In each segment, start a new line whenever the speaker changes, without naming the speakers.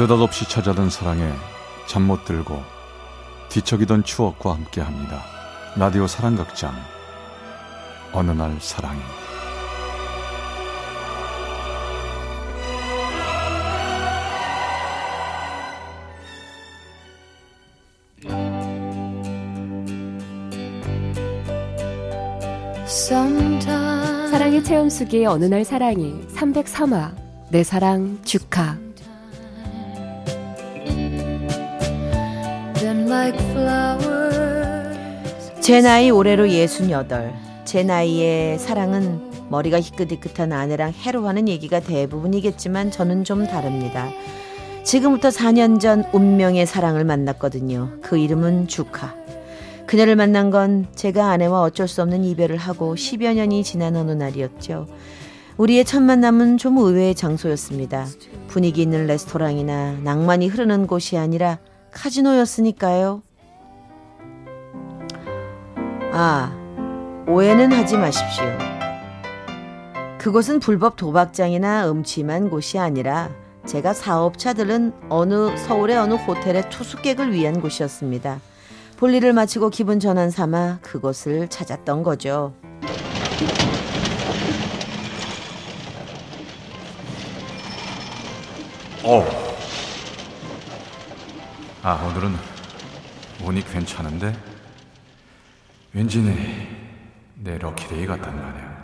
느닷없이 찾아든 사랑에 잠 못 들고 뒤척이던 추억과 함께 합니다. 라디오 사랑극장. 어느 날 사랑이.
사랑의 체험 속의 어느 날 사랑이 303화 내 사랑 주카
제 나이 올해로 68. 제 나이에 사랑은 머리가 희끗희끗한 아내랑 해로하는 얘기가 대부분이겠지만 저는 좀 다릅니다. 지금부터 4년 전 운명의 사랑을 만났거든요. 그 이름은 주카. 그녀를 만난 건 제가 아내와 어쩔 수 없는 이별을 하고 10여 년이 지난 어느 날이었죠. 우리의 첫 만남은 좀 의외의 장소였습니다. 분위기 있는 레스토랑이나 낭만이 흐르는 곳이 아니라 카지노였으니까요. 아, 오해는 하지 마십시오. 그곳은 불법 도박장이나 음침한 곳이 아니라 제가 사업차들은 어느 서울의 어느 호텔의 투숙객을 위한 곳이었습니다. 볼일을 마치고 기분 전환 삼아 그곳을 찾았던 거죠.
어. 아 오늘은 운이 괜찮은데 왠지 내, 내 럭키데이 같단 말이야.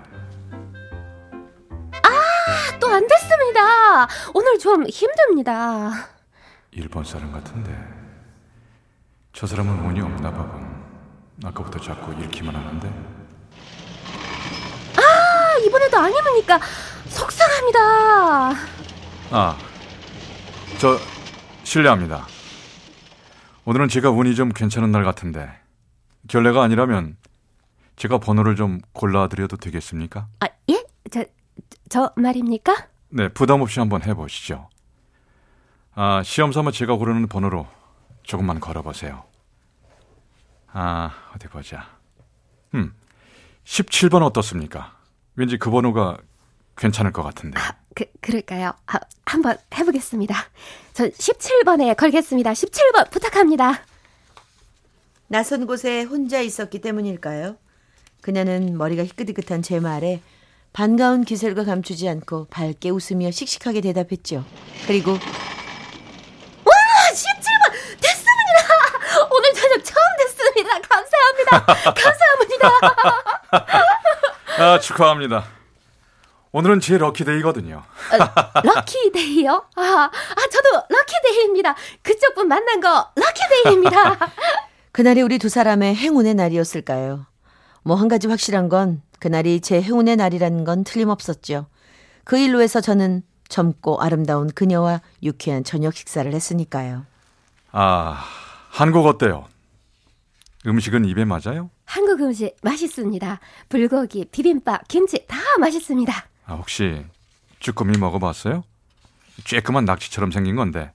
또안 됐습니다. 오늘 좀 힘듭니다.
일본 사람 같은데 저 사람은 운이 없나 봐군. 아까부터 자꾸 잃기만 하는데.
아, 이번에도 안 입으니까 속상합니다.
아, 저 실례합니다. 오늘은 제가 운이 좀 괜찮은 날 같은데 결례가 아니라면 제가 번호를 좀 골라드려도 되겠습니까?
아, 예? 저, 저 말입니까?
네, 부담 없이 한번 해보시죠. 아, 시험 삼아 제가 고르는 번호로 조금만 걸어보세요. 아, 어디 보자. 음, 17번 어떻습니까? 왠지 그 번호가 괜찮을 것 같은데.
아, 그, 그럴까요? 아, 한번 해보겠습니다. 전 17번에 걸겠습니다. 17번 부탁합니다.
낯선 곳에 혼자 있었기 때문일까요? 그녀는 머리가 희끗희끗한 제 말에 반가운 기색을 감추지 않고 밝게 웃으며 씩씩하게 대답했죠. 그리고
와, 17번 됐습니다. 오늘 저녁 처음 됐습니다. 감사합니다. 감사합니다.
아, 축하합니다. 오늘은 제 럭키데이거든요.
어, 럭키데이요? 아, 아, 저도 럭키데이입니다. 그쪽 분 만난 거 럭키데이입니다.
그날이 우리 두 사람의 행운의 날이었을까요? 뭐 한 가지 확실한 건 그날이 제 행운의 날이라는 건 틀림없었죠. 그 일로 해서 저는 젊고 아름다운 그녀와 유쾌한 저녁 식사를 했으니까요.
아, 한국 어때요? 음식은 입에 맞아요?
한국 음식 맛있습니다. 불고기, 비빔밥, 김치 다 맛있습니다.
아, 혹시 쭈꾸미 먹어봤어요? 쬐끄만 낙지처럼 생긴 건데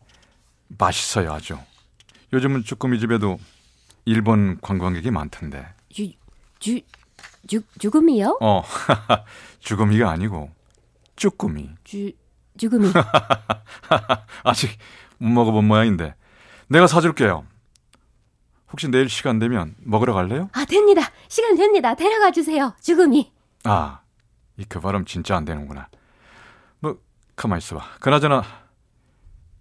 맛있어요 아주. 요즘은 쭈꾸미 집에도 일본 관광객이 많던데.
주, 주, 주, 주금이요?
어, 주꾸미가 아니고 쭈꾸미.
주, 주금이.
아직 못 먹어본 모양인데 내가 사줄게요. 혹시 내일 시간 되면 먹으러 갈래요?
아, 됩니다. 시간 됩니다. 데려가 주세요. 주금이.
아, 이그 발음 진짜 안 되는구나. 뭐 가만 있어봐. 그나저나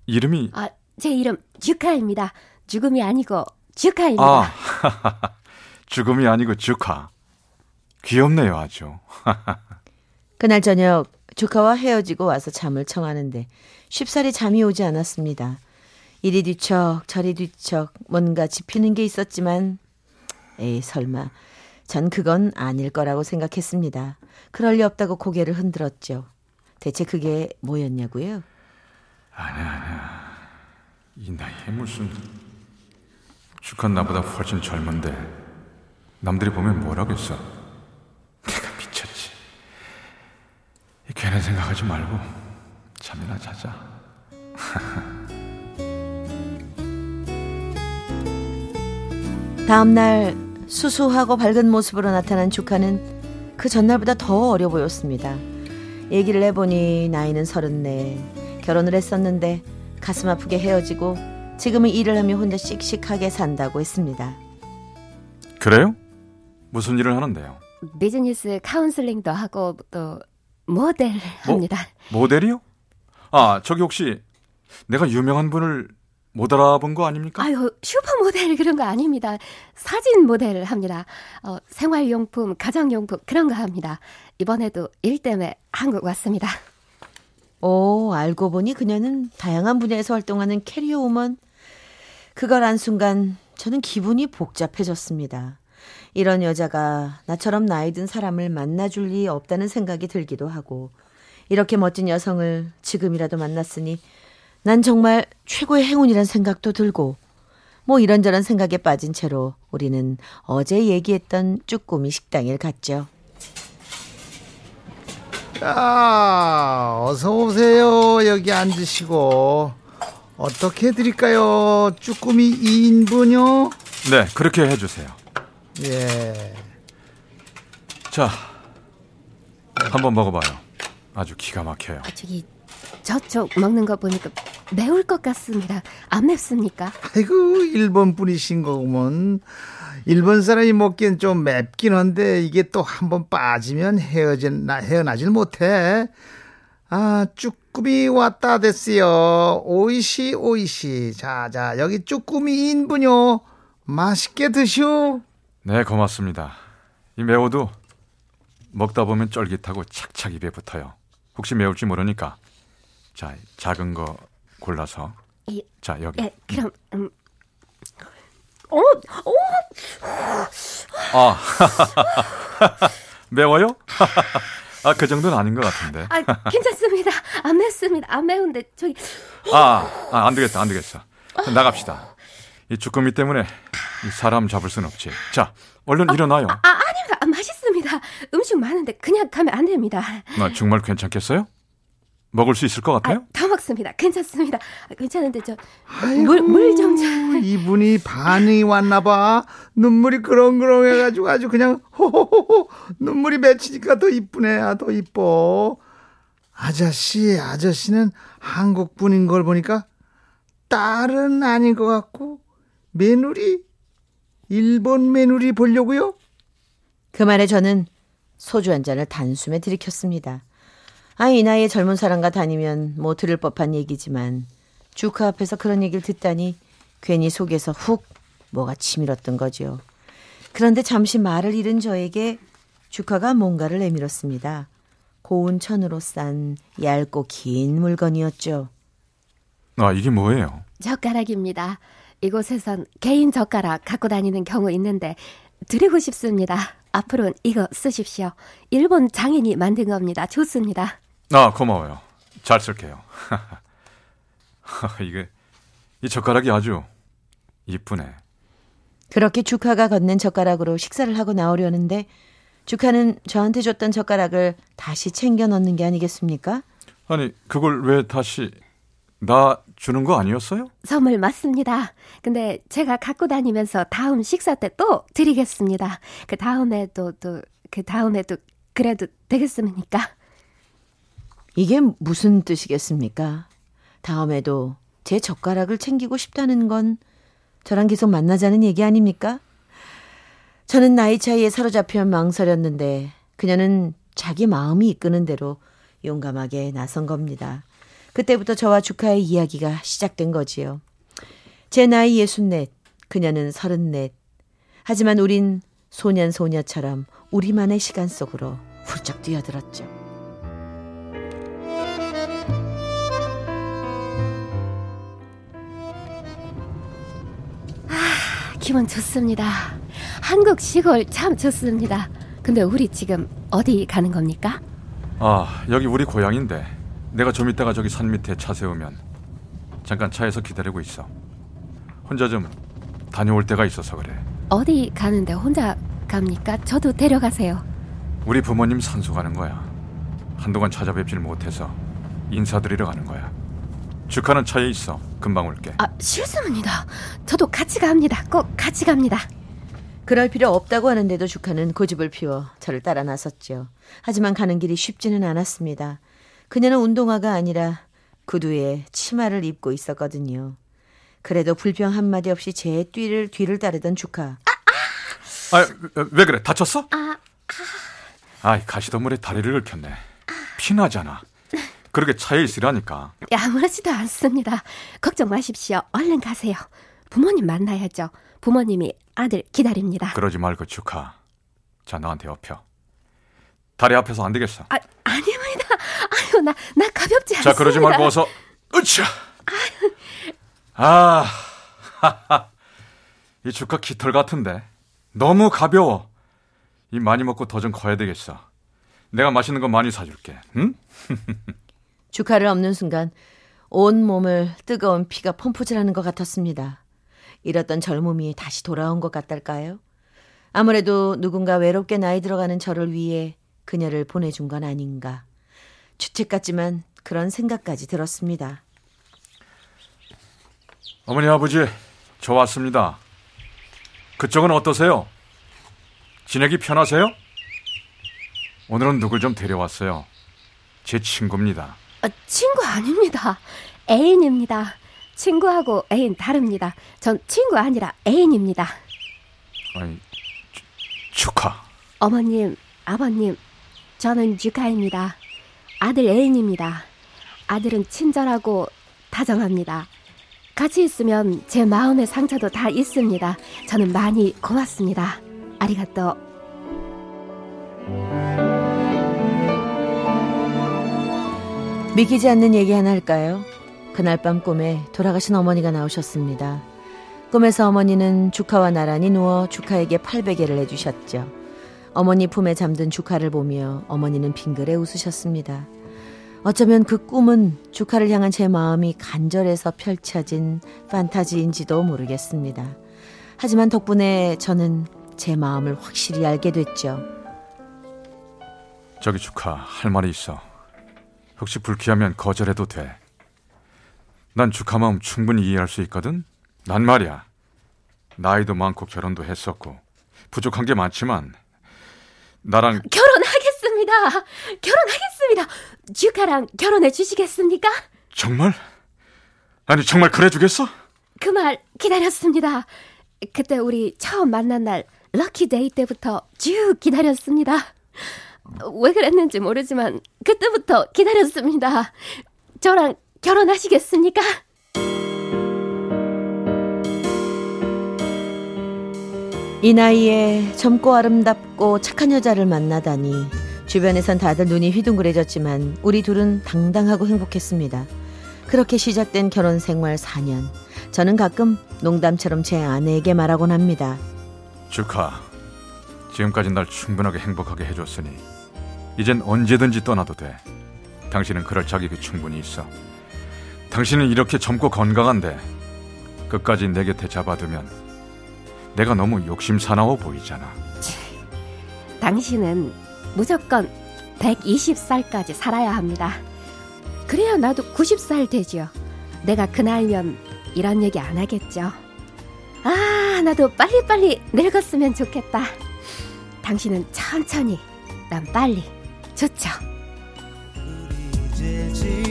이름이
아, 제 이름 주카입니다. 주금이 아니고 주카입니다.
아 죽음이 아니고 주카. 귀엽네요 아주.
그날 저녁 조카와 헤어지고 와서 잠을 청하는데 쉽사리 잠이 오지 않았습니다. 이리 뒤척 저리 뒤척 뭔가 짚히는 게 있었지만 에이 설마 전 그건 아닐 거라고 생각했습니다. 그럴 리 없다고 고개를 흔들었죠. 대체 그게 뭐였냐고요?
아니야 아니야. 이 나이에 무슨 주카 나보다 훨씬 젊은데 남들이 보면 뭐라겠어. 내가 미쳤지. 이 괜한 생각하지 말고 잠이나 자자.
다음 날 수수하고 밝은 모습으로 나타난 조카는 그 전날보다 더 어려 보였습니다. 얘기를 해보니 나이는 서른넷. 결혼을 했었는데 가슴 아프게 헤어지고 지금은 일을 하며 혼자 씩씩하게 산다고 했습니다.
그래요? 무슨 일을 하는데요?
비즈니스 카운슬링도 하고 또 모델 합니다.
모델이요? 아, 저기 혹시 내가 유명한 분을 못 알아본 거 아닙니까?
아유, 슈퍼 모델 그런 거 아닙니다. 사진 모델을 합니다. 어, 생활용품, 가정용품 그런 거 합니다. 이번에도 일 때문에 한국 왔습니다.
오, 알고 보니 그녀는 다양한 분야에서 활동하는 캐리어 우먼. 그걸 안 순간 저는 기분이 복잡해졌습니다. 이런 여자가 나처럼 나이 든 사람을 만나줄 리 없다는 생각이 들기도 하고, 이렇게 멋진 여성을 지금이라도 만났으니 난 정말 최고의 행운이란 생각도 들고, 뭐 이런저런 생각에 빠진 채로 우리는 어제 얘기했던 쭈꾸미 식당을 갔죠.
야, 어서 오세요. 여기 앉으시고. 어떻게 해드릴까요? 쭈꾸미 2인분요?
네, 그렇게 해주세요.
예.
자, 한번 먹어봐요. 아주 기가 막혀요.
아, 저기 저쪽 먹는 거 보니까 매울 것 같습니다. 안 맵습니까?
아이고, 일본 분이신 거구먼. 일본 사람이 먹기엔 좀 맵긴 한데, 이게 또 한 번 빠지면 헤어진, 나, 헤어나질 못해. 아, 쭈꾸미 왔다 됐어요. 오이시, 오이시. 자, 자, 여기 쭈꾸미 2인분요. 맛있게 드시오.
네, 고맙습니다. 이 매워도 먹다 보면 쫄깃하고 착착 입에 붙어요. 혹시 매울지 모르니까 자 작은 거 골라서
이,
자 여기
예, 그럼 음. 어, 어,
아 매워요? 아 그 정도는 아닌 것 같은데
아, 괜찮습니다. 안 맵습니다. 안 매운데 저기
아안 아, 되겠다 안 되겠어 나갑시다 이 주꾸미 때문에 이 사람 잡을 순 없지 자 얼른 일어나요
아, 아닙니다. 아, 맛있습니다. 음식 많은데 그냥 가면 안 됩니다.
나 정말 괜찮겠어요? 먹을 수 있을 것
아,
같아요?
더 먹습니다. 괜찮습니다. 아, 괜찮은데 저 물물좀 줘.
이분이 반응이 왔나 봐. 눈물이 그렁그렁 해 가지고 아주 그냥 호호호호 눈물이 맺히니까 더 이쁘네. 아, 더 이뻐. 아저씨, 아저씨는 한국 분인 걸 보니까 딸은 아닌 것 같고 며느리 일본 며느리 보려고요?
그 말에 저는 소주 한 잔을 단숨에 들이켰습니다. 아, 이 나이에 젊은 사람과 다니면 뭐 들을 법한 얘기지만 주카 앞에서 그런 얘기를 듣다니 괜히 속에서 훅 뭐가 치밀었던 거지요. 그런데 잠시 말을 잃은 저에게 주카가 뭔가를 내밀었습니다. 고운 천으로 싼 얇고 긴 물건이었죠.
아 이게 뭐예요?
젓가락입니다. 이곳에선 개인 젓가락 갖고 다니는 경우 있는데 드리고 싶습니다. 앞으로는 이거 쓰십시오. 일본 장인이 만든 겁니다. 좋습니다.
아 고마워요 잘 쓸게요 이게 이 젓가락이 아주 이쁘네
그렇게 주카가 건넨 젓가락으로 식사를 하고 나오려는데 주카는 저한테 줬던 젓가락을 다시 챙겨 넣는 게 아니겠습니까?
아니 그걸 왜 다시 나 주는 거 아니었어요?
선물 맞습니다. 근데 제가 갖고 다니면서 다음 식사 때 또 드리겠습니다. 그 다음에도 또그 다음에도 그래도 되겠습니까?
이게 무슨 뜻이겠습니까? 다음에도 제 젓가락을 챙기고 싶다는 건 저랑 계속 만나자는 얘기 아닙니까? 저는 나이 차이에 사로잡혀 망설였는데 그녀는 자기 마음이 이끄는 대로 용감하게 나선 겁니다. 그때부터 저와 주카의 이야기가 시작된 거지요. 제 나이 예순넷, 그녀는 서른넷. 하지만 우린 소년 소녀처럼 우리만의 시간 속으로 훌쩍 뛰어들었죠.
기분 좋습니다. 한국 시골 참 좋습니다. 근데 우리 지금 어디 가는 겁니까?
아 여기 우리 고향인데 내가 좀 이따가 저기 산 밑에 차 세우면 잠깐 차에서 기다리고 있어 혼자 좀 다녀올 때가 있어서 그래
어디 가는데 혼자 갑니까? 저도 데려가세요.
우리 부모님 산소 가는 거야 한동안 찾아뵙질 못해서 인사드리러 가는 거야 주카는 차에 있어 금방 올게
아, 실수입니다. 저도 같이 갑니다. 꼭 같이 갑니다.
그럴 필요 없다고 하는데도 주카는 고집을 피워 저를 따라 나섰죠. 하지만 가는 길이 쉽지는 않았습니다. 그녀는 운동화가 아니라 구두에 치마를 입고 있었거든요. 그래도 불평 한마디 없이 제 뒤를 뒤를 따르던 주카.
아, 왜 그래? 다쳤어?
아,
아이, 가시덤불에 다리를 긁혔네. 피나잖아. 그렇게 차에 있으라니까.
아무렇지도 않습니다. 걱정 마십시오. 얼른 가세요. 부모님 만나야죠. 부모님이 아들 기다립니다.
그러지 말고 축하. 자, 나한테 업혀. 다리 앞에서 안 되겠어.
아, 아닙니다. 아유, 나, 나 가볍지 않습니다.
자, 그러지 말고 어서. 으쌰! 아, 하하. 이 축하 깃털 같은데. 너무 가벼워. 이 많이 먹고 더 좀 커야 되겠어. 내가 맛있는 거 많이 사줄게. 응?
주카를 엎는 순간 온 몸을 뜨거운 피가 펌프질하는 것 같았습니다. 잃었던 젊음이 다시 돌아온 것 같달까요? 아무래도 누군가 외롭게 나이 들어가는 저를 위해 그녀를 보내준 건 아닌가. 주책 같지만 그런 생각까지 들었습니다.
어머니, 아버지, 저 왔습니다. 그쪽은 어떠세요? 지내기 편하세요? 오늘은 누굴 좀 데려왔어요. 제 친구입니다.
아, 친구 아닙니다. 애인입니다. 친구하고 애인 다릅니다. 전 친구 아니라 애인입니다.
아니, 추- 축하.
어머님, 아버님, 저는 유카입니다. 아들 애인입니다. 아들은 친절하고 다정합니다. 같이 있으면 제 마음의 상처도 다 있습니다. 저는 많이 고맙습니다. 아리가또.
믿기지 않는 얘기 하나 할까요? 그날 밤 꿈에 돌아가신 어머니가 나오셨습니다. 꿈에서 어머니는 주카와 나란히 누워 주카에게 팔베개를 해주셨죠. 어머니 품에 잠든 주카를 보며 어머니는 빙그레 웃으셨습니다. 어쩌면 그 꿈은 주카를 향한 제 마음이 간절해서 펼쳐진 판타지인지도 모르겠습니다. 하지만 덕분에 저는 제 마음을 확실히 알게 됐죠.
저기 축하, 할 말이 있어. 혹시 불쾌하면 거절해도 돼. 난 축하 마음 충분히 이해할 수 있거든? 난 말이야. 나이도 많고 결혼도 했었고, 부족한 게 많지만, 나랑
결혼하겠습니다. 결혼하겠습니다. 주카랑 결혼해 주시겠습니까?
정말? 아니, 정말 그래 주겠어?
그 말 기다렸습니다. 그때 우리 처음 만난 날 lucky day 때부터 쭉 기다렸습니다. 왜 그랬는지 모르지만 그때부터 기다렸습니다. 저랑 결혼하시겠습니까?
이 나이에 젊고 아름답고 착한 여자를 만나다니 주변에선 다들 눈이 휘둥그레졌지만 우리 둘은 당당하고 행복했습니다. 그렇게 시작된 결혼 생활 4년. 저는 가끔 농담처럼 제 아내에게 말하곤 합니다.
축하. 지금까지 날 충분하게 행복하게 해줬으니, 이젠 언제든지 떠나도 돼. 당신은 그럴 자격이 충분히 있어. 당신은 이렇게 젊고 건강한데, 끝까지 내 곁에 잡아두면, 내가 너무 욕심 사나워 보이잖아.
당신은 무조건 120살까지 살아야 합니다. 그래야 나도 90살 되죠. 내가 그 나이면 이런 얘기 안 하겠죠. 아, 나도 빨리빨리 늙었으면 좋겠다. 당신은 천천히, 난 빨리. 좋죠.
이제 지